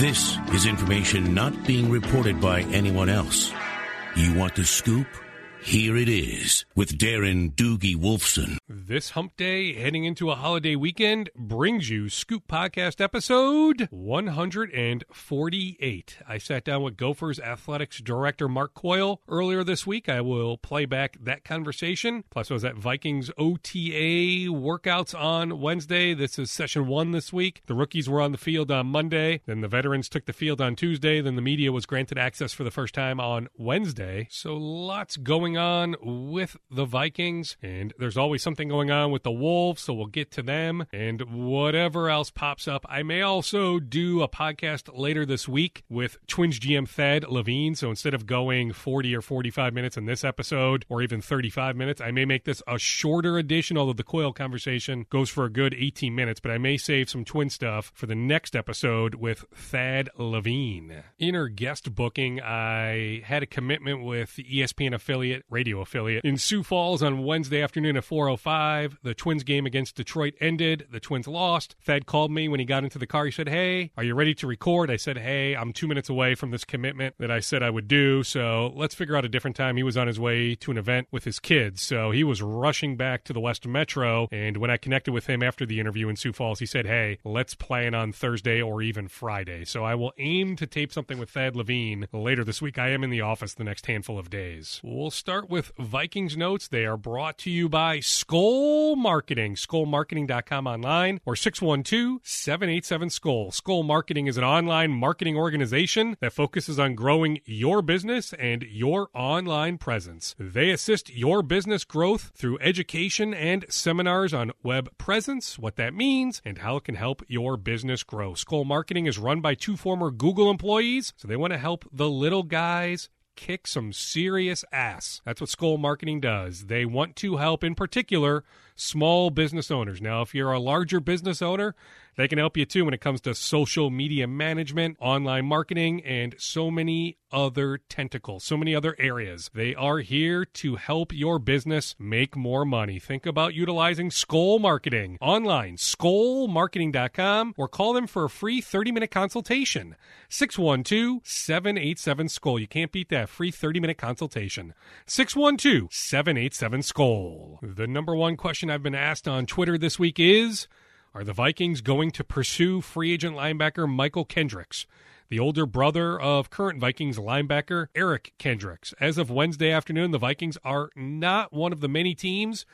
This is information not being reported by anyone else. You want the scoop? Here it is with Darren Doogie Wolfson. This hump day, heading into a holiday weekend, brings you Scoop Podcast episode 148. I sat down with Gophers Athletics Director Mark Coyle earlier this week. I will play back that conversation. Plus, I was at Vikings OTA workouts on Wednesday. This is session one this week. The rookies were on the field on Monday. Then the veterans took the field on Tuesday. Then the media was granted access for the first time on Wednesday. So lots going on with the Vikings. And there's always something going on with the Wolves, so we'll get to them and whatever else pops up. I may also do a podcast later this week with Twins GM Thad Levine. So instead of going 40 or 45 minutes in this episode or even 35 minutes, I may make this a shorter edition, although the Coyle conversation goes for a good 18 minutes. But I may save some twin stuff for the next episode with Thad Levine. In Inner guest booking, I had a commitment with the ESPN affiliate, radio affiliate, in Sioux Falls on Wednesday afternoon at 405. The Twins game against Detroit ended. The Twins lost. Thad called me when he got into the car. He said, Hey, are you ready to record? I said, Hey, I'm two minutes away from this commitment that I said I would do. So let's figure out a different time. He was on his way to an event with his kids. So he was rushing back to the West Metro. And when I connected with him after the interview in Sioux Falls, he said, Hey, let's plan on Thursday or even Friday. So I will aim to tape something with Thad Levine later this week. I am in the office the next handful of days. We'll start with Vikings notes. They are brought to you by Skoll Marketing, skollmarketing.com online or 612 787 Skoll. Skoll Marketing is an online marketing organization that focuses on growing your business and your online presence. They assist your business growth through education and seminars on web presence, what that means, and how it can help your business grow. Skoll Marketing is run by two former Google employees, so they want to help the little guys kick some serious ass. That's what Skoll Marketing does. They want to help, in particular, small business owners. Now, if you're a larger business owner, they can help you too when it comes to social media management, online marketing, and so many other tentacles, so many other areas. They are here to help your business make more money. Think about utilizing Skoll Marketing online, skollmarketing.com, or call them for a free 30 minute consultation. 612 787 Skoll. You can't beat that free 30 minute consultation. 612 787 Skoll. The number one question I've been asked on Twitter this week is Are the Vikings going to pursue free agent linebacker Mychal Kendricks? the older brother of current Vikings linebacker Eric Kendricks. As of Wednesday afternoon, the Vikings are not one of the many teams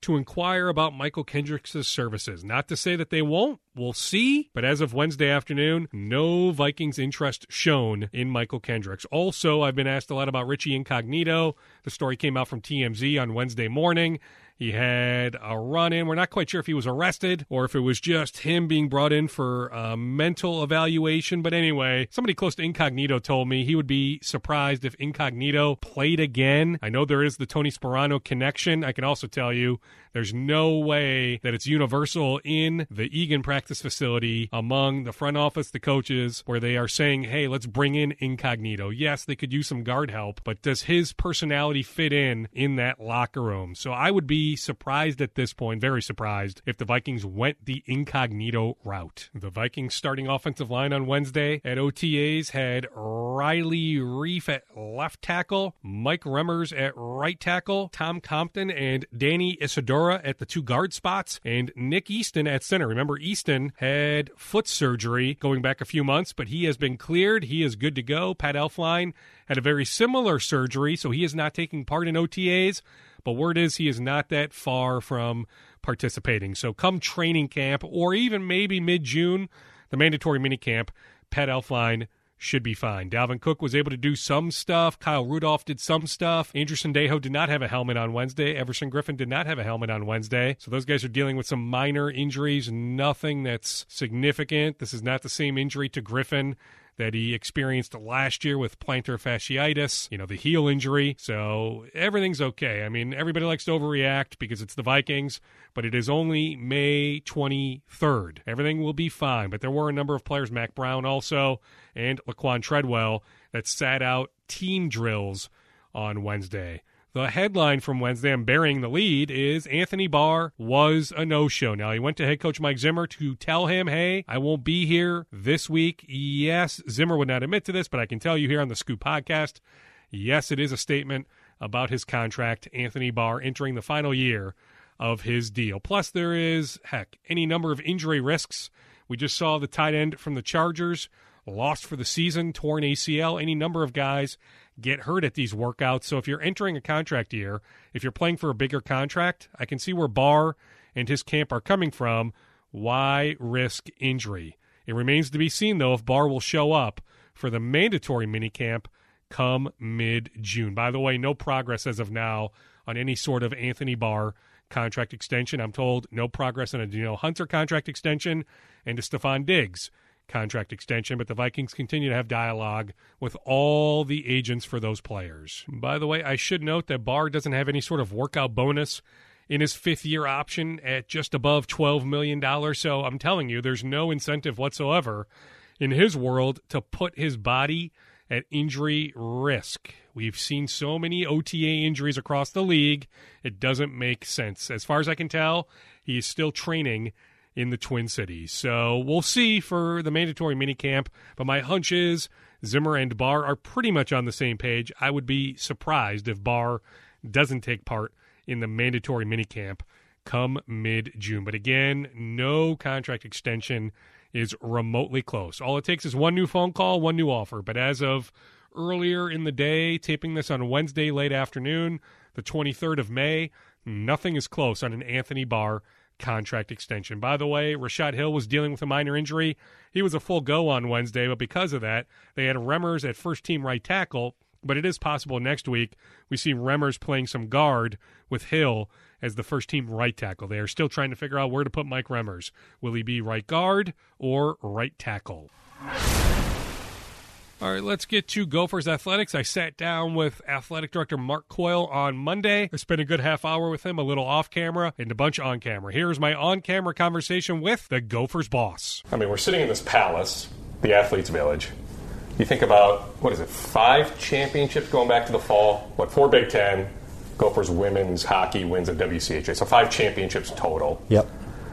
to inquire about Mychal Kendricks' services. Not to say that they won't, we'll see. But as of Wednesday afternoon, no Vikings interest shown in Mychal Kendricks. Also, I've been asked a lot about Richie Incognito. The story came out from TMZ on Wednesday morning. He had a run in. We're not quite sure if he was arrested or if it was just him being brought in for a mental evaluation. But anyway, somebody close to Incognito told me he would be surprised if Incognito played again. I know there is the Tony Sparano connection. I can also tell you there's no way that it's universal in the Eagan practice facility among the front office, the coaches, where they are saying, hey, let's bring in Incognito. Yes, they could use some guard help, but does his personality fit in in that locker room? So I would be surprised at this point, very surprised, if the Vikings went the Incognito route. The Vikings starting offensive line on Wednesday at OTAs had Riley Reiff at left tackle, Mike Remmers at right tackle, Tom Compton and Danny Isidora at the two guard spots, and Nick Easton at center. Remember, Easton had foot surgery going back a few months, but he has been cleared. He is good to go. Pat Elflein had a very similar surgery, so he is not taking part in OTAs. But word is he is not that far from participating. So come training camp, or even maybe mid June, the mandatory mini camp, Pat Elflein should be fine. Dalvin Cook was able to do some stuff. Kyle Rudolph did some stuff. Anderson Sendejo did not have a helmet on Wednesday. Everson Griffen did not have a helmet on Wednesday. So those guys are dealing with some minor injuries, nothing that's significant. This is not the same injury to Griffen that he experienced last year with plantar fasciitis, you know, the heel injury. So everything's okay. I mean, everybody likes to overreact because it's the Vikings, but it is only May 23rd. Everything will be fine. But there were a number of players, Mac Brown also, and Laquan Treadwell, that sat out team drills on Wednesday. The headline from Wednesday, I'm burying the lead, is Anthony Barr was a no show. Now, he went to head coach Mike Zimmer to tell him, hey, I won't be here this week. Yes, Zimmer would not admit to this, but I can tell you here on the Scoop podcast, yes, it is a statement about his contract, Anthony Barr entering the final year of his deal. Plus, there is, heck, any number of injury risks. We just saw the tight end from the Chargers lost for the season, torn ACL, any number of guys get hurt at these workouts. So if you're entering a contract year, if you're playing for a bigger contract, I can see where Barr and his camp are coming from. Why risk injury? It remains to be seen, though, if Barr will show up for the mandatory minicamp come mid June. By the way, no progress as of now on any sort of Anthony Barr contract extension. I'm told no progress on a Danielle Hunter contract extension and a Stefon Diggs contract extension, but the Vikings continue to have dialogue with all the agents for those players. By the way, I should note that Barr doesn't have any sort of workout bonus in his fifth year option at just above $12 million. So I'm telling you, there's no incentive whatsoever in his world to put his body at injury risk. We've seen so many OTA injuries across the league, it doesn't make sense. As far as I can tell, he is still training in the Twin Cities. So we'll see for the mandatory minicamp. But my hunch is Zimmer and Barr are pretty much on the same page. I would be surprised if Barr doesn't take part in the mandatory minicamp come mid June. But again, no contract extension is remotely close. All it takes is one new phone call, one new offer. But as of earlier in the day, taping this on Wednesday late afternoon, the 23rd of May, nothing is close on an Anthony Barr contract extension. By the way, Rashod Hill was dealing with a minor injury. He was a full go on Wednesday, but because of that, they had Remmers at first team right tackle. But it is possible next week we see Remmers playing some guard with Hill as the first team right tackle. They are still trying to figure out where to put Mike Remmers. Will he be right guard or right tackle? All right, let's get to Gophers Athletics. I sat down with athletic director Mark Coyle on Monday. I spent a good half hour with him, a little off camera and a bunch on camera. Here's my on camera conversation with the Gophers boss. I mean, we're sitting in this palace, the Athletes Village. You think about, what is it, five championships going back to the fall? What, four Big Ten? Gophers women's hockey wins at WCHA. So five championships total. Yep.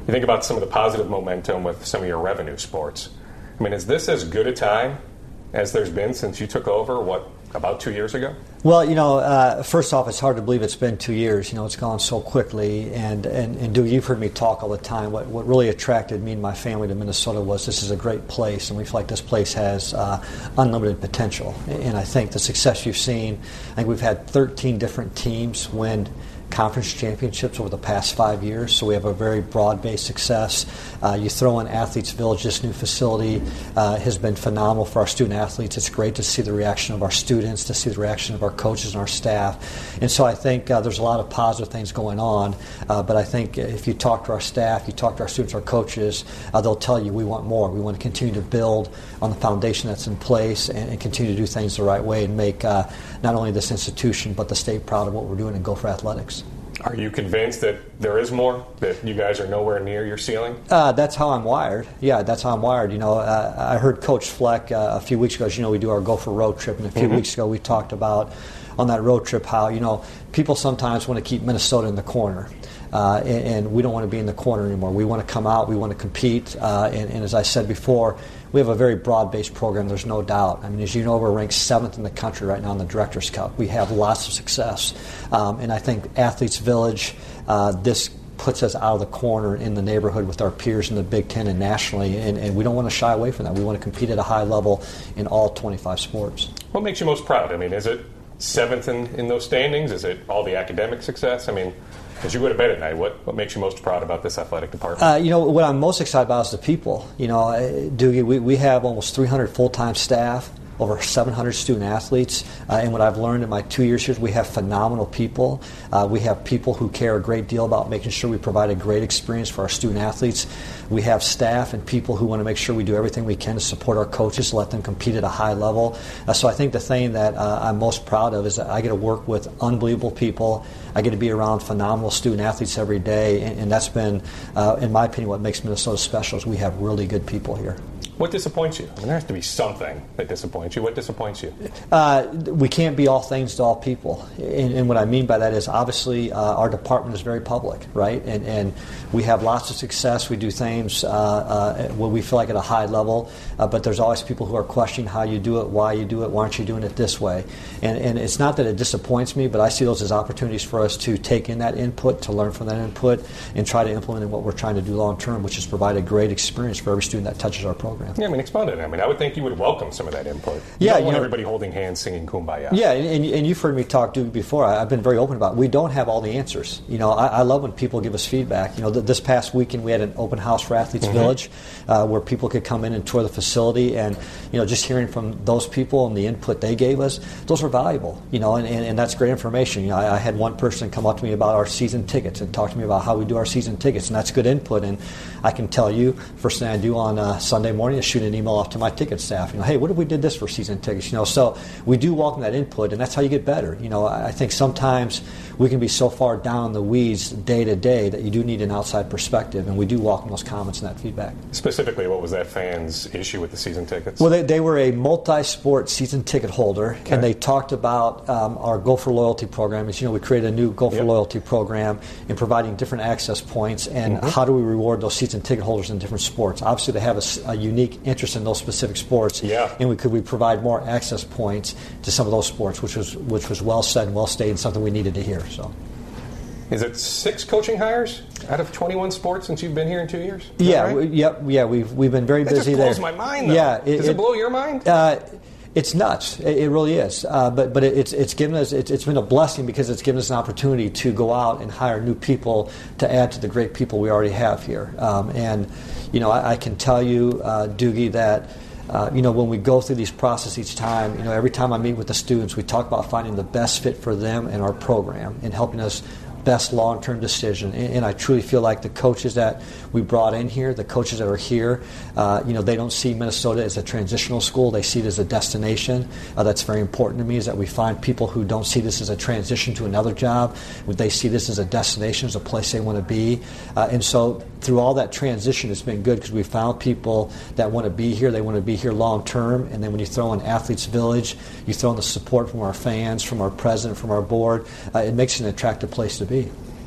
You think about some of the positive momentum with some of your revenue sports. I mean, is this as good a time as there's been since you took over, what, about two years ago? Well, you know, uh, first off, it's hard to believe it's been two years. You know, it's gone so quickly. And, and, and Duke, you've heard me talk all the time. What, what really attracted me and my family to Minnesota was this is a great place, and we feel like this place has uh, unlimited potential. And I think the success you've seen, I think we've had 13 different teams win conference championships over the past five years, so we have a very broad based success. Uh, you throw in Athletes Village, this new facility uh, has been phenomenal for our student athletes. It's great to see the reaction of our students, to see the reaction of our coaches and our staff. And so I think uh, there's a lot of positive things going on, uh, but I think if you talk to our staff, you talk to our students, our coaches, uh, they'll tell you we want more. We want to continue to build on the foundation that's in place and, and continue to do things the right way and make uh, not only this institution but the state proud of what we're doing in Gopher Athletics. Are you convinced that there is more? That you guys are nowhere near your ceiling? Uh, that's how I'm wired. Yeah, that's how I'm wired. You know, uh, I heard Coach Fleck uh, a few weeks ago. As you know, we do our Gopher road trip, and a few mm-hmm. weeks ago we talked about on that road trip how you know people sometimes want to keep Minnesota in the corner. Uh, and, and, we don't want to be in the corner anymore. We want to come out. We want to compete. Uh, and, and, as I said before, we have a very broad-based program. There's no doubt. I mean, as you know, we're ranked seventh in the country right now in the Directors Cup. We have lots of success, um, and I think Athletes Village. Uh, this puts us out of the corner in the neighborhood with our peers in the Big Ten and nationally, and, and, we don't want to shy away from that. We want to compete at a high level in all 25 sports. What makes you most proud? I mean, is it seventh in, in those standings? Is it all the academic success? I mean, as you go to bed at night, what, what makes you most proud about this athletic department? Uh, you know, what I'm most excited about is the people. You know, uh, Doogie, we, we have almost 300 full time staff over 700 student athletes. Uh, and what I've learned in my two years here is we have phenomenal people. Uh, we have people who care a great deal about making sure we provide a great experience for our student athletes. We have staff and people who want to make sure we do everything we can to support our coaches, let them compete at a high level. Uh, so I think the thing that uh, I'm most proud of is that I get to work with unbelievable people. I get to be around phenomenal student athletes every day, and, and that's been, uh, in my opinion, what makes Minnesota special is we have really good people here. What disappoints you? I mean, there has to be something that disappoints you. What disappoints you? Uh, we can't be all things to all people. And, and what I mean by that is obviously uh, our department is very public, right? And, and we have lots of success. We do things uh, uh where we feel like at a high level, uh, but there's always people who are questioning how you do it, why you do it, why aren't you doing it this way? And, and it's not that it disappoints me, but I see those as opportunities for us to take in that input, to learn from that input, and try to implement in what we're trying to do long term, which is provide a great experience for every student that touches our program. Yeah, I mean, expound it. I mean, I would think you would welcome some of that input. You yeah, don't want know, everybody holding hands singing "Kumbaya." Yeah, and, and you've heard me talk to before. I've been very open about. It. We don't have all the answers. You know, I, I love when people give us feedback. You know, th- this past weekend we had an open house for Athletes mm-hmm. Village, uh, where people could come in and tour the facility, and you know, just hearing from those people and the input they gave us, those were valuable. You know, and, and, and that's great information. You know, I, I had one person come up to me about our season tickets and talk to me about how we do our season tickets, and that's good input. And I can tell you, first thing I do on uh, Sunday morning is shoot an email off to my ticket staff. You know, hey, what if we did this for season tickets? You know, so we do welcome that input, and that's how you get better. You know, I think sometimes we can be so far down the weeds day to day that you do need an outside perspective, and we do welcome those comments and that feedback. Specifically, what was that fan's issue with the season tickets? Well, they, they were a multi-sport season ticket holder, okay. and they talked about um, our Gopher loyalty program. As you know, we created a new Gopher yep. loyalty program in providing different access points, and mm-hmm. how do we reward those season ticket holders in different sports? Obviously, they have a, a unique interest in those specific sports, yeah. and we could we provide more access points to some of those sports, which was which was well said and well stated, and something we needed to hear. So. Is it six coaching hires out of 21 sports since you've been here in two years? Yeah, right? we, yep, yeah. We've we've been very that busy just blows there. my mind. Though. Yeah, it, does it, it, blow your mind? Uh, it's nuts. It, it really is. Uh, but but it's it's given us it's, it's been a blessing because it's given us an opportunity to go out and hire new people to add to the great people we already have here. Um, and you know, I, I can tell you, uh, Doogie, that uh, you know, when we go through these processes each time, you know, every time I meet with the students, we talk about finding the best fit for them and our program and helping us best long term decision. And, and, I truly feel like the coaches that we brought in here, the coaches that are here, uh, you know, they don't see Minnesota as a transitional school. They see it as a destination. Uh, that's very important to me. Is that we find people who don't see this as a transition to another job. They see this as a destination, as a place they want to be. Uh, and so through all that transition, it's been good because we found people that want to be here. They want to be here long term. And then when you throw in Athletes Village, you throw in the support from our fans, from our president, from our board, uh, it makes it an attractive place to be.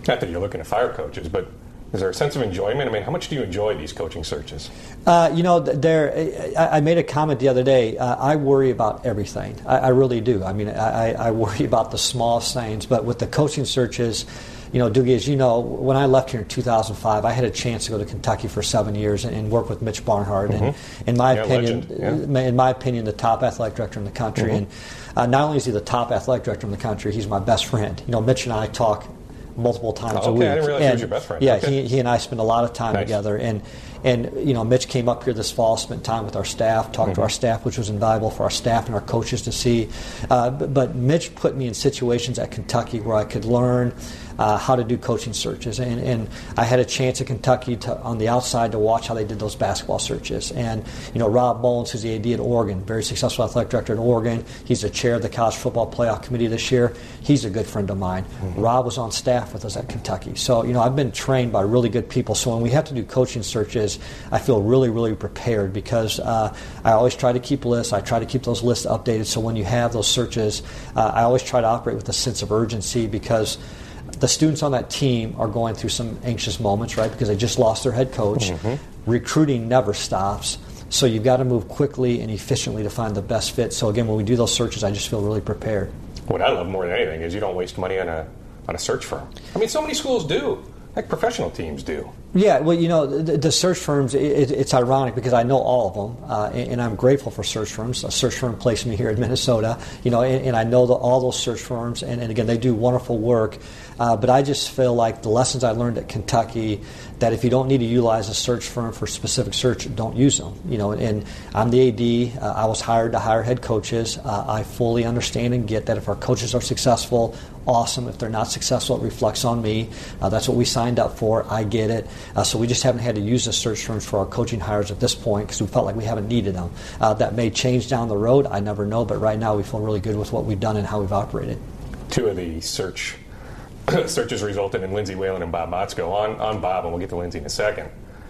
Not that you're looking to fire coaches, but is there a sense of enjoyment? I mean, how much do you enjoy these coaching searches? Uh, you know, there. I, made a comment the other day. Uh, I worry about everything. I, I really do. I mean, I, I, worry about the small things. But with the coaching searches, you know, Doogie, as you know, when I left here in 2005, I had a chance to go to Kentucky for seven years and, and work with Mitch Barnhart. Mm-hmm. And in my yeah, opinion, yeah. in my opinion, the top athletic director in the country. Mm-hmm. And uh, not only is he the top athletic director in the country, he's my best friend. You know, Mitch and I talk multiple times oh, okay. a week. I didn't realize and, he was your best friend. Yeah, okay. he, he and I spend a lot of time nice. together. And and you know, Mitch came up here this fall, spent time with our staff, talked mm-hmm. to our staff, which was invaluable for our staff and our coaches to see. Uh, but, but Mitch put me in situations at Kentucky where I could learn uh, how to do coaching searches. And, and I had a chance at Kentucky to, on the outside to watch how they did those basketball searches. And, you know, Rob Mullens, who's the AD at Oregon, very successful athletic director at Oregon, he's the chair of the College Football Playoff Committee this year. He's a good friend of mine. Mm-hmm. Rob was on staff with us at Kentucky. So, you know, I've been trained by really good people. So when we have to do coaching searches, I feel really, really prepared because uh, I always try to keep lists. I try to keep those lists updated. So when you have those searches, uh, I always try to operate with a sense of urgency because – the students on that team are going through some anxious moments, right? Because they just lost their head coach. Mm-hmm. Recruiting never stops. So you've got to move quickly and efficiently to find the best fit. So again, when we do those searches, I just feel really prepared. What I love more than anything is you don't waste money on a on a search firm. I mean, so many schools do like professional teams do. Yeah, well, you know, the, the search firms, it, it's ironic because I know all of them, uh, and, I'm grateful for search firms. A search firm placed me here in Minnesota, you know, and, and I know the, all those search firms, and, and, again, they do wonderful work. Uh, but I just feel like the lessons I learned at Kentucky, that if you don't need to utilize a search firm for specific search, don't use them. You know, and I'm the AD. Uh, I was hired to hire head coaches. Uh, I fully understand and get that if our coaches are successful, awesome. If they're not successful, it reflects on me. Uh, that's what we signed up for. I get it. Uh, so we just haven't had to use the search firms for our coaching hires at this point because we felt like we haven't needed them. Uh, that may change down the road. I never know. But right now, we feel really good with what we've done and how we've operated. Two of the search searches resulted in Lindsay Whalen and Bob Motzko. On, on Bob, and we'll get to Lindsay in a second.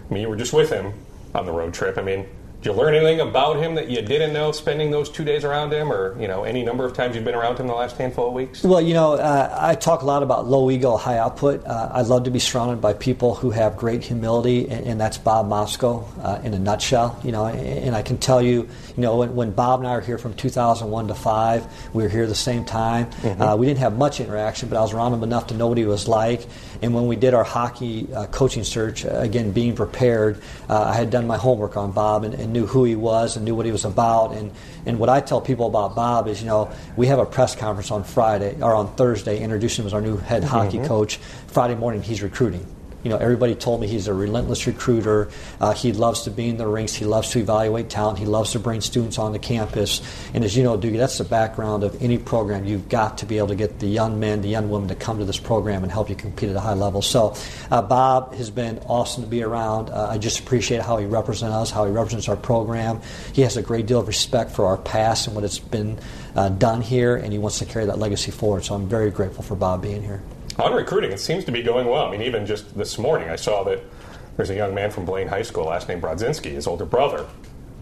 I mean, you were just with him on the road trip. I mean, Did you learn anything about him that you didn't know spending those two days around him, or you know any number of times you've been around him the last handful of weeks? Well, you know, uh, I talk a lot about low ego, high output. Uh, I love to be surrounded by people who have great humility, and, and that's Bob Motzko uh, in a nutshell. You know, and, and, I can tell you, you know, when, when, Bob and I were here from 2001 to five, we were here the same time. Mm-hmm. Uh, we didn't have much interaction, but I was around him enough to know what he was like. And when we did our hockey uh, coaching search, uh, again, being prepared, uh, I had done my homework on Bob and, and, knew who he was and knew what he was about. And, and what I tell people about Bob is, you know, we have a press conference on Friday or on Thursday introducing him as our new head mm-hmm. hockey coach. Friday morning, he's recruiting. You know, everybody told me he's a relentless recruiter. Uh, he loves to be in the rinks. He loves to evaluate talent. He loves to bring students onto campus. And as you know, Doogie, that's the background of any program. You've got to be able to get the young men, the young women to come to this program and help you compete at a high level. So, uh, Bob has been awesome to be around. Uh, I just appreciate how he represents us, how he represents our program. He has a great deal of respect for our past and what it's been uh, done here, and he wants to carry that legacy forward. So, I'm very grateful for Bob being here on recruiting, it seems to be going well. I mean, even just this morning, I saw that there's a young man from Blaine High School, last name Brodzinski, his older brother.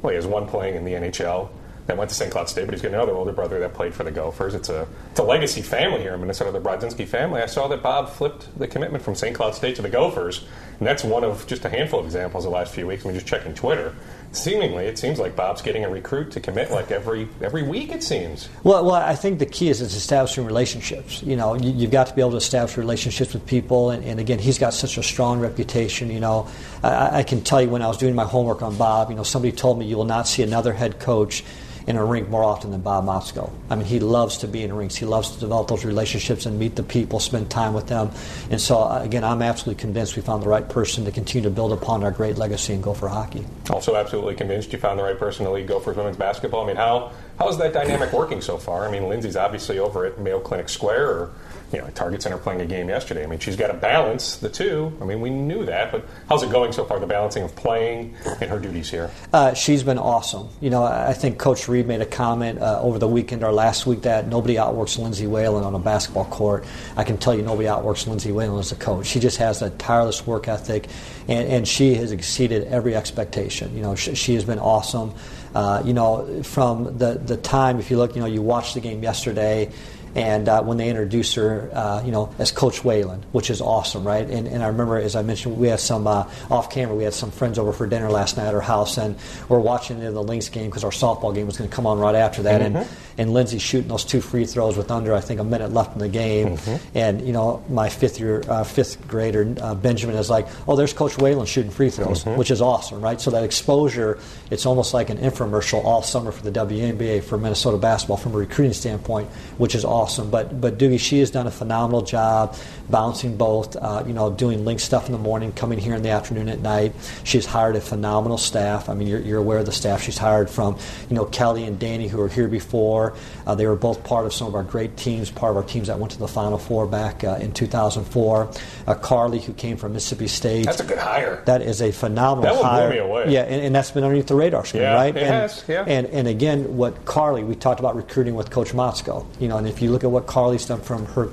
Well, he has one playing in the NHL that went to St. Cloud State, but he's got another older brother that played for the Gophers. It's a it's a legacy family here in Minnesota, the Brodzinski family. I saw that Bob flipped the commitment from St. Cloud State to the Gophers, and that's one of just a handful of examples the last few weeks. I mean, just checking Twitter seemingly it seems like Bob's getting a recruit to commit like every every week. It seems. Well, well, I think the key is it's establishing relationships. You know, you, have got to be able to establish relationships with people, and, and, again, he's got such a strong reputation. You know, I, I can tell you when I was doing my homework on Bob, you know, somebody told me you will not see another head coach in a rink more often than Bob Motzko. I mean, he loves to be in rinks. He loves to develop those relationships and meet the people, spend time with them. And so, uh, again, I'm absolutely convinced we found the right person to continue to build upon our great legacy in Gopher hockey. Also, absolutely convinced you found the right person to lead Gophers women's basketball. I mean, how how is that dynamic working so far? I mean, Lindsay's obviously over at Mayo Clinic Square or you know, Target Center playing a game yesterday. I mean, she's got to balance the two. I mean, we knew that, but how's it going so far? The balancing of playing and her duties here. Uh, she's been awesome. You know, I think Coach Reeve made a comment uh, over the weekend or last week that nobody outworks Lindsay Whalen on a basketball court. I can tell you, nobody outworks Lindsay Whalen as a coach. She just has a tireless work ethic, and, and she has exceeded every expectation. You know, she, she has been awesome. Uh, you know, from the, the time, if you look, you know, you watched the game yesterday, and uh, when they introduced her, uh, you know, as Coach Whalen, which is awesome, right? And, and I remember, as I mentioned, we had some uh, off camera. We had some friends over for dinner last night at our house, and we're watching the Lynx game because our softball game was going to come on right after that. Mm-hmm. And and Lindsay shooting those two free throws with under I think a minute left in the game, mm-hmm. and you know, my fifth year uh, fifth grader uh, Benjamin is like, oh, there's Coach Whalen shooting free throws, mm-hmm. which is awesome, right? So that exposure, it's almost like an infomercial all summer for the WNBA for Minnesota basketball from a recruiting standpoint, which is awesome awesome. But but Doogie, she has done a phenomenal job bouncing both. Uh, you know, doing link stuff in the morning, coming here in the afternoon at night. She's hired a phenomenal staff. I mean, you're, you're aware of the staff she's hired from. You know, Kelly and Danny, who were here before. Uh, they were both part of some of our great teams, part of our teams that went to the Final Four back uh, in 2004. Uh, Carly, who came from Mississippi State. That's a good hire. That is a phenomenal that hire. Blew me away. Yeah, and, and, that's been underneath the radar screen, yeah, right? It and, has, yeah. And, and again, what Carly, we talked about recruiting with Coach Motzko. You know, and if you look at what Carly's done from her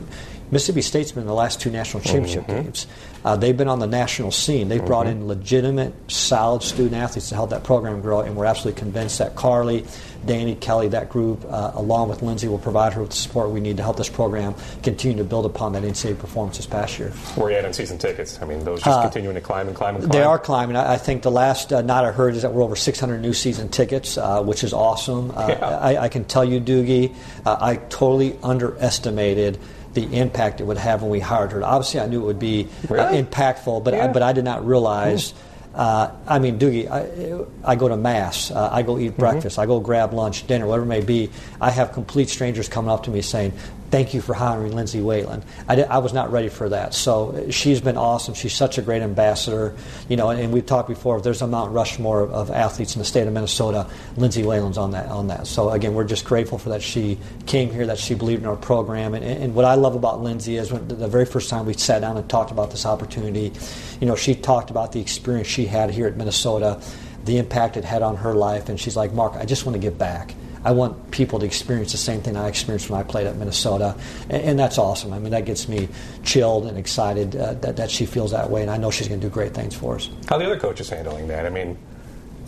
Mississippi State's been in the last two national championship mm-hmm. games. Uh, they've been on the national scene. They've mm-hmm. brought in legitimate, solid student athletes to help that program grow, and we're absolutely convinced that Carly, Danny, Kelly, that group, uh, along with Lindsay, will provide her with the support we need to help this program continue to build upon that NCAA performance this past year. Where are you at on season tickets? I mean, those just uh, continuing to climb and climb and climb? They are climbing. I, I think the last uh, night I heard is that we're over 600 new season tickets, uh, which is awesome. Uh, yeah. I, I, can tell you, Doogie, I totally underestimated – the impact it would have when we hired her. Obviously, I knew it would be uh, really? impactful, but yeah. I, but I did not realize. Uh, I mean, Doogie, I, I go to mass, uh, I go eat mm-hmm. breakfast, I go grab lunch, dinner, whatever it may be. I have complete strangers coming up to me saying, thank you for hiring Lindsay Whalen. I, did, I, was not ready for that. So she's been awesome. She's such a great ambassador. You know, and, and we've talked before. There's a Mount Rushmore of, of, athletes in the state of Minnesota, Lindsay Whalen's on that. On that. So again, we're just grateful for that she came here, that she believed in our program. And, and what I love about Lindsay is when the very first time we sat down and talked about this opportunity, you know, she talked about the experience she had here at Minnesota, the impact it had on her life, and she's like, Mark, I just want to give back. I want people to experience the same thing I experienced when I played at Minnesota, and, and that's awesome. I mean, that gets me chilled and excited uh, that, that she feels that way, and I know she's going to do great things for us. How the other coaches handling that? I mean,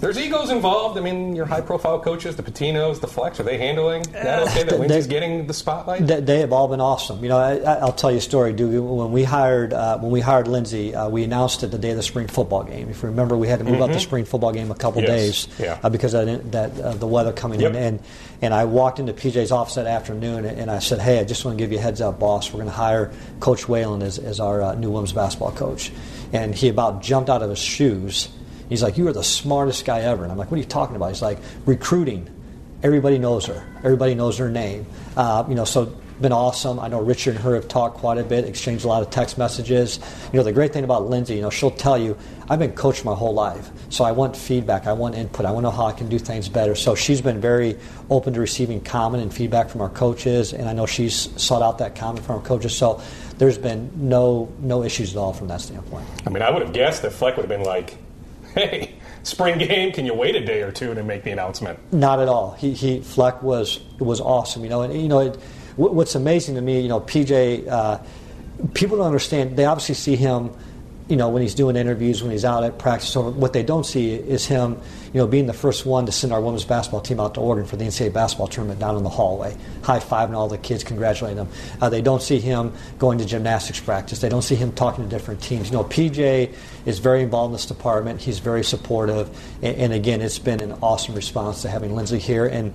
there's egos involved. I mean, your high-profile coaches, the Pitinos, the Flecks, are they handling that okay? That They- Lindsay's getting the spotlight. They, they have all been awesome. You know, I, I- I'll tell you a story, Doogie. When we hired uh, when we hired Lindsay, uh, we announced it the day of the spring football game. If you remember, we had to move up the spring football game a couple Mm-hmm. Yes. days Yeah. uh, because of that, uh, the weather coming Yep. in. And and I walked into PJ's office that afternoon and I said, "Hey, I just want to give you a heads up, boss. We're going to hire Coach Whalen as, as our uh, new women's basketball coach." And he about jumped out of his shoes. He's like, "You are the smartest guy ever." And I'm like, "What are you talking about?" He's like, "Recruiting." everybody knows her. Everybody knows her name. Uh, you know, so been awesome. I know Richard and her have talked quite a bit, exchanged a lot of text messages. You know, the great thing about Lindsay, you know, she'll tell you, I've been coached my whole life, so I want feedback, I want input, I want to know how I can do things better. So she's been very open to receiving comment and feedback from our coaches, and I know she's sought out that comment from our coaches. So there's been no no issues at all from that standpoint. I mean, I would have guessed that Fleck would have been like, "Hey, spring game, can you wait a day or two to make the announcement?" Not at all. He, he Fleck was was awesome. You know, and you know it, what's amazing to me. You know, PJ. Uh, people don't understand. They obviously see him. You know, when he's doing interviews, when he's out at practice. What they don't see is him. You know, being the first one to send our women's basketball team out to Oregon for the NCAA basketball tournament down in the hallway, high fiving all the kids, congratulating them. Uh, they don't see him going to gymnastics practice. They don't see him talking to different teams. You know, PJ is very involved in this department. He's very supportive, and, and again, it's been an awesome response to having Lindsay here. And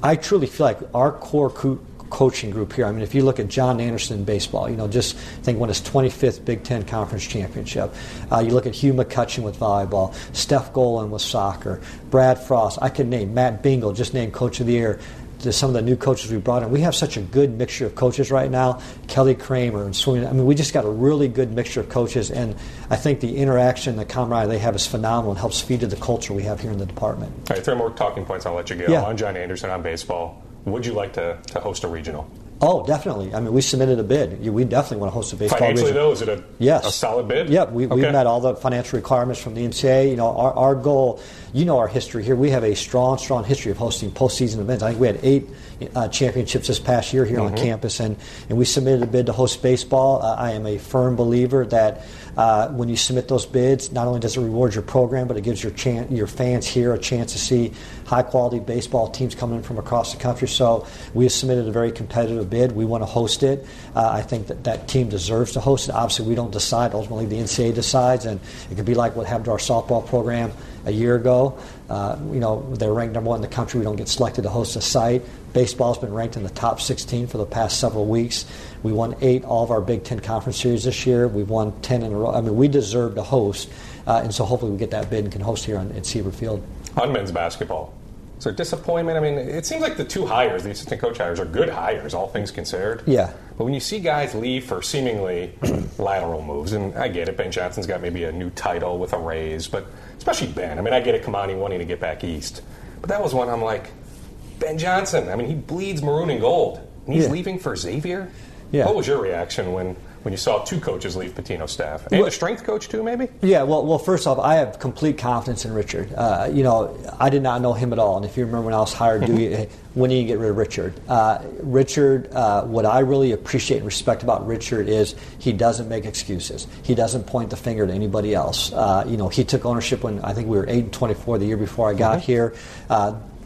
I truly feel like our core co- coaching group here. I mean, if you look at John Anderson in baseball, you know, just think won his 25th Big Ten Conference championship. Uh, you look at Hugh McCutcheon with volleyball, Steph Golan with soccer, Brad Frost. I could name Matt Bingle, just named Coach of the Year. To some of the new coaches we brought in, we have such a good mixture of coaches right now. Kelly Kremer and swimming. I mean, we just got a really good mixture of coaches, and I think the interaction, the camaraderie they have is phenomenal and helps feed to the culture we have here in the department. All right, three more talking points. I'll let you go. Yeah. On John Anderson on baseball. Would you like to, to host a regional? Oh, definitely. I mean, we submitted a bid. We definitely want to host a baseball Financially, regional. though, is it a, Yes. a solid bid? Yep, we, we've met all the financial requirements from the NCAA. You know, our, our goal, you know our history here. We have a strong, strong history of hosting postseason events. I think we had eight uh, championships this past year here Mm-hmm. on campus, and, and we submitted a bid to host baseball. Uh, I am a firm believer that uh, when you submit those bids, not only does it reward your program, but it gives your chan- your fans here a chance to see high quality baseball teams coming in from across the country. So we have submitted a very competitive bid. We want to host it. Uh, I think that that team deserves to host it. Obviously, we don't decide. Ultimately, the NCAA decides, and it could be like what happened to our softball program a year ago. Uh, you know, they're ranked number one in the country. We don't get selected to host a site. Baseball's been ranked in the top 16 for the past several weeks. We won eight all of our Big Ten conference series this year. We've won 10 in a row. I mean, we deserve to host, uh, and so hopefully we get that bid and can host here on, at Siebert Field. On men's basketball. There disappointment? I mean, it seems like the two hires, the assistant coach hires, are good hires, all things considered. Yeah. But when you see guys leave for seemingly lateral moves, and I get it, Ben Johnson's got maybe a new title with a raise, but especially Ben. I mean, I get it, Kimani wanting to get back east. But that was one I'm like, Ben Johnson, I mean, he bleeds maroon and gold. And he's Yeah. leaving for Xavier? Yeah. What was your reaction when, when you saw two coaches leave Pitino staff? And Well- the strength coach, too, maybe? Yeah, well, well, first off, I have complete confidence in Richard. Uh, you know, I did not know him at all, and if you remember when I was hired, do you, when do you get rid of Richard? Uh, Richard, uh, what I really appreciate and respect about Richard is he doesn't make excuses. He doesn't point the finger to anybody else. Uh, you know, he took ownership when I think we were eight and twenty-four the year before I got here.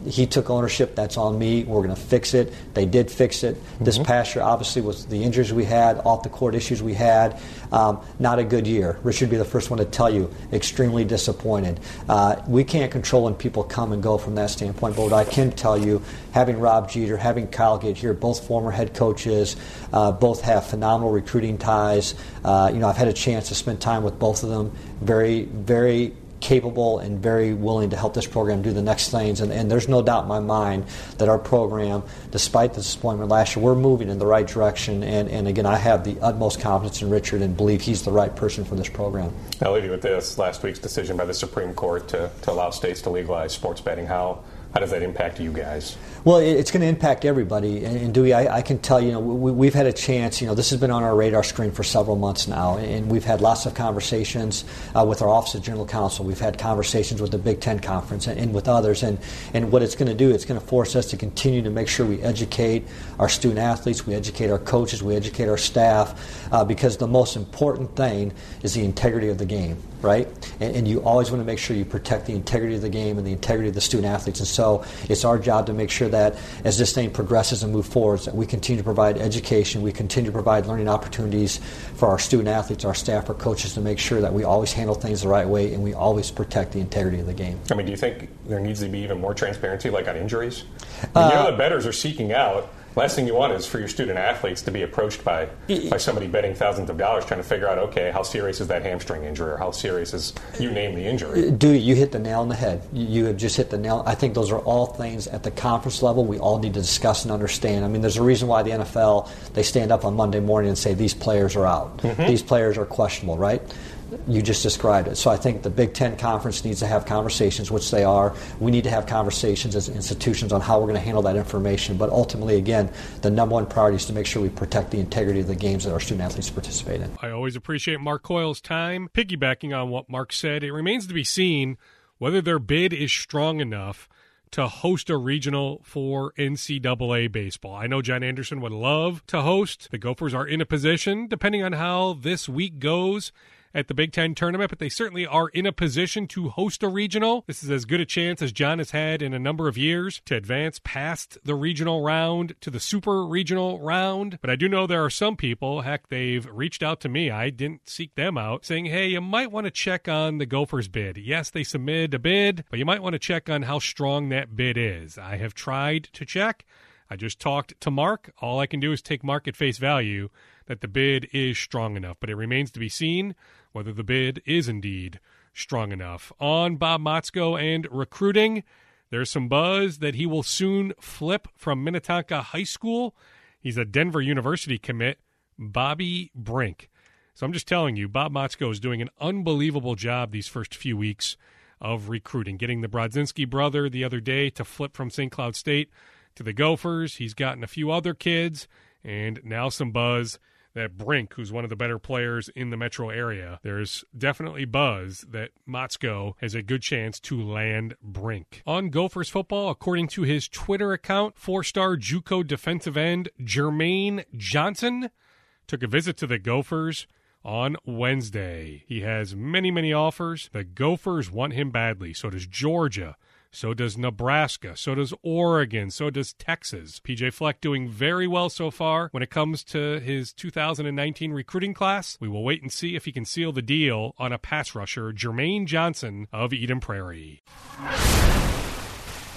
He took ownership. That's on me. We're going to fix it. They did fix it. This past year, obviously, was the injuries we had, off the court issues we had, um, not a good year. Richard would be the first one to tell you, extremely disappointed. Uh, we can't control when people come and go from that standpoint, but what I can tell you, having Rob Jeter, having Kyle Getter here, both former head coaches, uh, both have phenomenal recruiting ties. Uh, you know, I've had a chance to spend time with both of them. Very, very capable and very willing to help this program do the next things. And, and there's no doubt in my mind that our program, despite the disappointment last year, we're moving in the right direction. And, and again, I have the utmost confidence in Richard and believe he's the right person for this program. I'll leave you with this last week's decision by the Supreme Court to, to allow states to legalize sports betting. How, How does that impact you guys? Well, it's going to impact everybody. And, Dewey, I, I, can tell you, know, we, have had a chance. You know, this has been on our radar screen for several months now, and we've had lots of conversations uh, with our Office of General Counsel. We've had conversations with the Big Ten Conference and, and with others. And, and what it's going to do, it's going to force us to continue to make sure we educate our student athletes, we educate our coaches, we educate our staff, uh, because the most important thing is the integrity of the game right? And, and, you always want to make sure you protect the integrity of the game and the integrity of the student athletes. And so it's our job to make sure that as this thing progresses and moves forward, that we continue to provide education, we continue to provide learning opportunities for our student athletes, our staff, our coaches to make sure that we always handle things the right way and we always protect the integrity of the game. I mean, do you think there needs to be even more transparency, like on injuries? I mean, uh, you know, the bettors are seeking out last thing you want is for your student athletes to be approached by by somebody betting thousands of dollars trying to figure out okay how serious is that hamstring injury or how serious is you name the injury. Do you hit the nail on the head. You have just hit the nail. I think those are all things at the conference level we all need to discuss and understand. I mean there's a reason why the nfl they stand up on monday morning and say these players are out. Mm-hmm. these players are questionable right you just described it. So I think the Big Ten Conference needs to have conversations, which they are. We need to have conversations as institutions on how we're going to handle that information. But ultimately, again, the number one priority is to make sure we protect the integrity of the games that our student athletes participate in. I always appreciate Mark Coyle's time. Piggybacking on what Mark said, it remains to be seen whether their bid is strong enough to host a regional for NCAA baseball. I know John Anderson would love to host. The Gophers are in a position, depending on how this week goes, at the Big Ten tournament, but they certainly are in a position to host a regional. This is as good a chance as John has had in a number of years to advance past the regional round to the super regional round. But I do know there are some people, heck, they've reached out to me. I didn't seek them out, saying, hey, you might want to check on the Gophers bid. Yes, they submitted a bid, but you might want to check on how strong that bid is. I have tried to check. I just talked to Mark. All I can do is take Mark at face value that the bid is strong enough, but it remains to be seen whether the bid is indeed strong enough. On Bob Motzko and recruiting, there's some buzz that he will soon flip from Minnetonka High School. He's a Denver University commit, Bobby Brink. So I'm just telling you, Bob Motzko is doing an unbelievable job these first few weeks of recruiting, getting the Brodzinski brother the other day to flip from St. Cloud State to the Gophers. He's gotten a few other kids, and now some buzz that Brink, who's one of the better players in the metro area, there's definitely buzz that Motzko has a good chance to land Brink. On Gophers football, according to his Twitter account, four star Juco defensive end Jermaine Johnson took a visit to the Gophers on Wednesday. He has many, many offers. The Gophers want him badly. So does Georgia. So does Nebraska. So does Oregon. So does Texas. PJ Fleck doing very well so far when it comes to his 2019 recruiting class. We will wait and see if he can seal the deal on a pass rusher, Jermaine Johnson of Eden Prairie.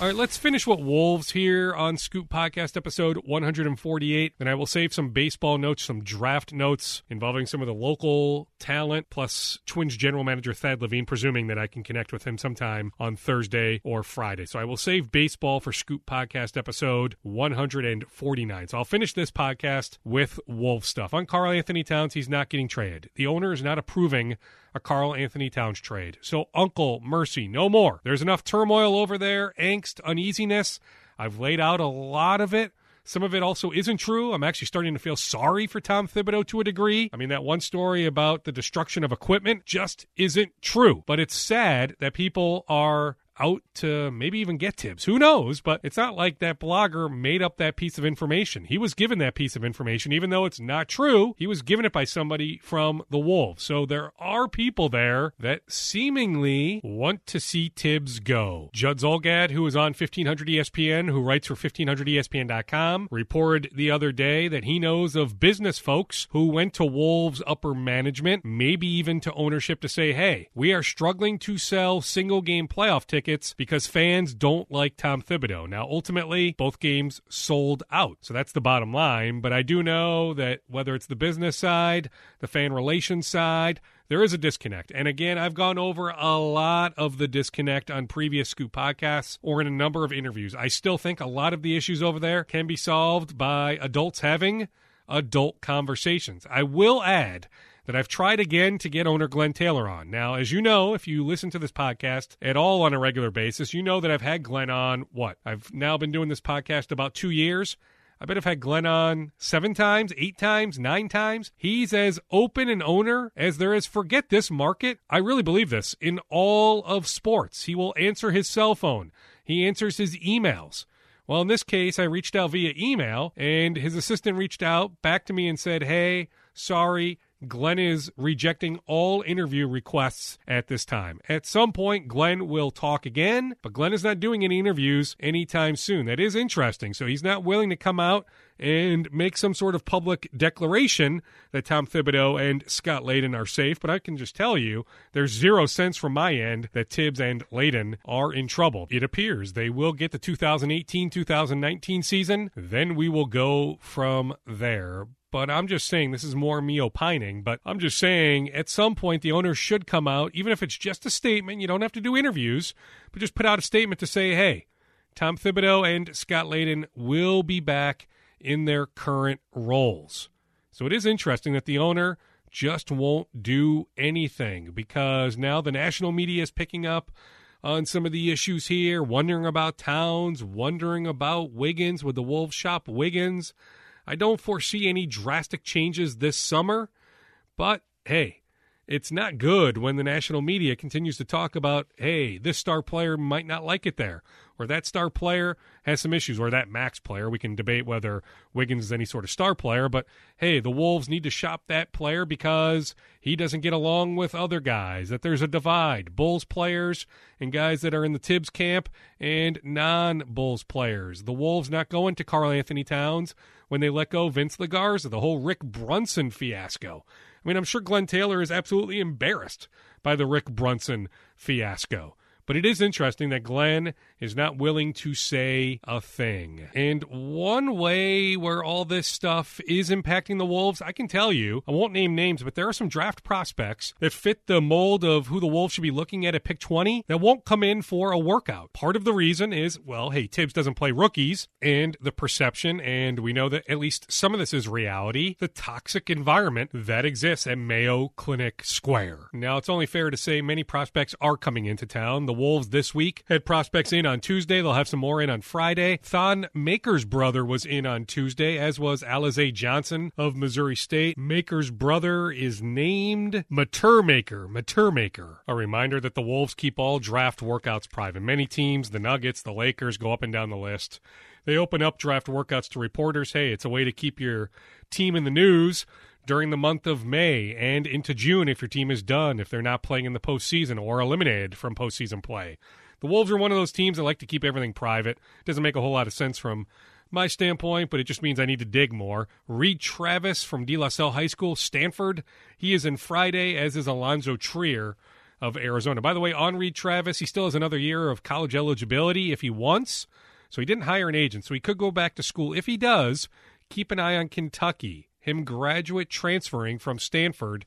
All right, let's finish what Wolves here on Scoop Podcast episode 148. And I will save some baseball notes, some draft notes involving some of the local talent, plus Twins general manager Thad Levine, presuming that I can connect with him sometime on Thursday or Friday. So I will save baseball for Scoop Podcast episode 149. So I'll finish this podcast with Wolf stuff. On Karl-Anthony Towns, he's not getting traded. The owner is not approving a Karl-Anthony Towns trade. So, Uncle, mercy, no more. There's enough turmoil over there, angst, uneasiness. I've laid out a lot of it. Some of it also isn't true. I'm actually starting to feel sorry for Tom Thibodeau to a degree. I mean, that one story about the destruction of equipment just isn't true. But it's sad that people are out to maybe even get Thibs. Who knows? But it's not like that blogger made up that piece of information. He was given that piece of information, even though it's not true. He was given it by somebody from the Wolves. So there are people there that seemingly want to see Thibs go. Judd Zulgad, who is on 1500 ESPN, who writes for 1500ESPN.com, reported the other day that he knows of business folks who went to Wolves upper management, maybe even to ownership to say, hey, we are struggling to sell single game playoff tickets tickets because fans don't like Tom Thibodeau. Now, ultimately, both games sold out. So that's the bottom line. But I do know that whether it's the business side, the fan relations side, there is a disconnect. And again, I've gone over a lot of the disconnect on previous Scoop podcasts or in a number of interviews. I still think a lot of the issues over there can be solved by adults having adult conversations. I will add that I've tried again to get owner Glenn Taylor on. Now, as you know, if you listen to this podcast at all on a regular basis, you know that I've had Glenn on what? I've now been doing this podcast about two years. I bet I've had Glenn on seven times, eight times, nine times. He's as open an owner as there is. Forget this market. I really believe this in all of sports. He will answer his cell phone, he answers his emails. Well, in this case, I reached out via email, and his assistant reached out back to me and said, Hey, sorry, Glenn is rejecting all interview requests at this time. At some point, Glenn will talk again, but Glenn is not doing any interviews anytime soon. That is interesting. So he's not willing to come out and make some sort of public declaration that Tom Thibodeau and Scott Layden are safe. But I can just tell you, there's zero sense from my end that Thibs and Layden are in trouble. It appears they will get the 2018 2019 season. Then we will go from there but I'm just saying this is more me opining. But I'm just saying at some point the owner should come out, even if it's just a statement. You don't have to do interviews, but just put out a statement to say, hey, Tom Thibodeau and Scott Layden will be back in their current roles. So it is interesting that the owner just won't do anything because now the national media is picking up on some of the issues here, wondering about Towns, wondering about Wiggins. Would the Wolves shop Wiggins? I don't foresee any drastic changes this summer, but hey, it's not good when the national media continues to talk about, hey, this star player might not like it there, or that star player has some issues, or that max player. We can debate whether Wiggins is any sort of star player, but hey, the Wolves need to shop that player because he doesn't get along with other guys, that there's a divide. Bulls players and guys that are in the Thibs camp and non Bulls players. The Wolves not going to Karl-Anthony Towns when they let go Vince Legarza, the whole Rick Brunson fiasco. I mean, I'm sure Glenn Taylor is absolutely embarrassed by the Rick Brunson fiasco. But it is interesting that Glenn is not willing to say a thing. And one way where all this stuff is impacting the Wolves, I can tell you, I won't name names, but there are some draft prospects that fit the mold of who the Wolves should be looking at at pick 20 that won't come in for a workout. Part of the reason is, well, hey, Thibs doesn't play rookies, and the perception, and we know that at least some of this is reality, the toxic environment that exists at Mayo Clinic Square. Now, it's only fair to say many prospects are coming into town. The Wolves this week had prospects in on Tuesday. They'll have some more in on Friday. Thon Maker's brother was in on Tuesday, as was Alize Johnson of Missouri State. Maker's brother is named Matur Maker. Matur Maker. A reminder that the Wolves keep all draft workouts private. Many teams, the Nuggets, the Lakers, go up and down the list. They open up draft workouts to reporters. Hey, it's a way to keep your team in the news during the month of May and into June if your team is done, if they're not playing in the postseason or eliminated from postseason play. The Wolves are one of those teams that like to keep everything private. Doesn't make a whole lot of sense from my standpoint, but it just means I need to dig more. Reid Travis from De La Salle High School, Stanford. He is in Friday, as is Alonzo Trier of Arizona. By the way, on Reid Travis, he still has another year of college eligibility if he wants. So he didn't hire an agent, so he could go back to school. If he does, keep an eye on Kentucky him graduate transferring from Stanford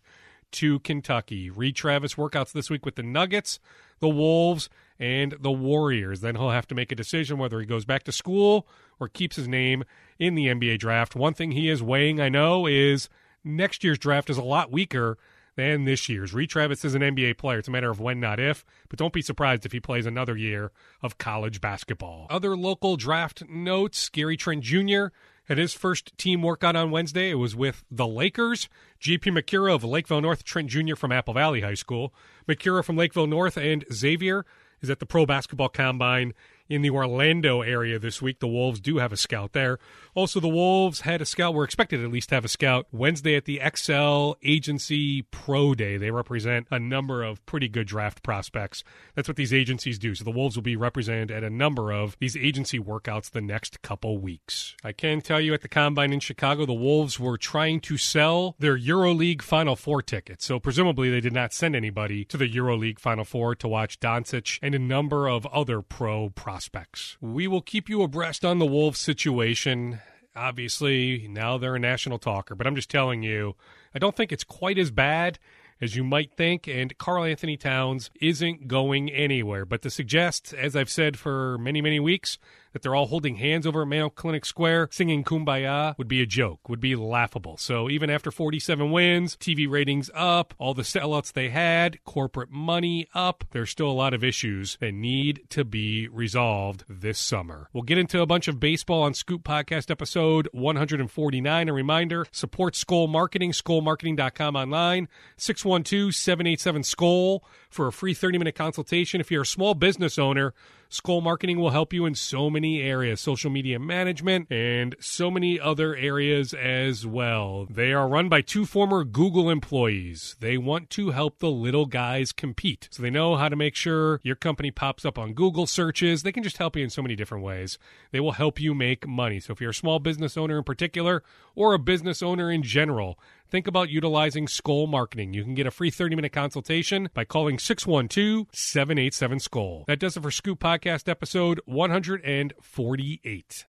to Kentucky. Reid Travis workouts this week with the Nuggets, the Wolves, and the Warriors. Then he'll have to make a decision whether he goes back to school or keeps his name in the NBA draft. One thing he is weighing, I know, is next year's draft is a lot weaker than this year's. Reid Travis is an NBA player. It's a matter of when, not if. But don't be surprised if he plays another year of college basketball. Other local draft notes Gary Trent Jr. At his first team workout on Wednesday, it was with the Lakers. JP Macura of Lakeville North, Trent Jr. from Apple Valley High School, Macura from Lakeville North, and Xavier is at the Pro Basketball Combine in the Orlando area this week. The Wolves do have a scout there. Also, the Wolves had a scout. We're expected at least to have a scout Wednesday at the XL Agency Pro Day. They represent a number of pretty good draft prospects. That's what these agencies do. So the Wolves will be represented at a number of these agency workouts the next couple weeks. I can tell you at the Combine in Chicago, the Wolves were trying to sell their EuroLeague Final Four tickets. So presumably they did not send anybody to the EuroLeague Final Four to watch Doncic and a number of other pro prospects. We will keep you abreast on the Wolves situation obviously now they're a national talker, but I'm just telling you, I don't think it's quite as bad as you might think, and Karl-Anthony Towns isn't going anywhere. But to suggest, as I've said for many, many weeks, that they're all holding hands over at Mayo Clinic Square singing Kumbaya would be a joke, would be laughable. So even after 47 wins, TV ratings up, all the sellouts they had, corporate money up, there's still a lot of issues that need to be resolved this summer. We'll get into a bunch of baseball on Scoop Podcast episode 149. A reminder support Skoll Marketing, skollmarketing.com online, 612 787 Skoll for a free 30 minute consultation. If you're a small business owner, Skoll Marketing will help you in so many areas social media management and so many other areas as well. They are run by two former Google employees. They want to help the little guys compete. So they know how to make sure your company pops up on Google searches. They can just help you in so many different ways. They will help you make money. So if you're a small business owner in particular or a business owner in general, think about utilizing Skoll Marketing. You can get a free 30 minute consultation by calling 612 787 Skoll. That does it for Scoop Podcast episode 148.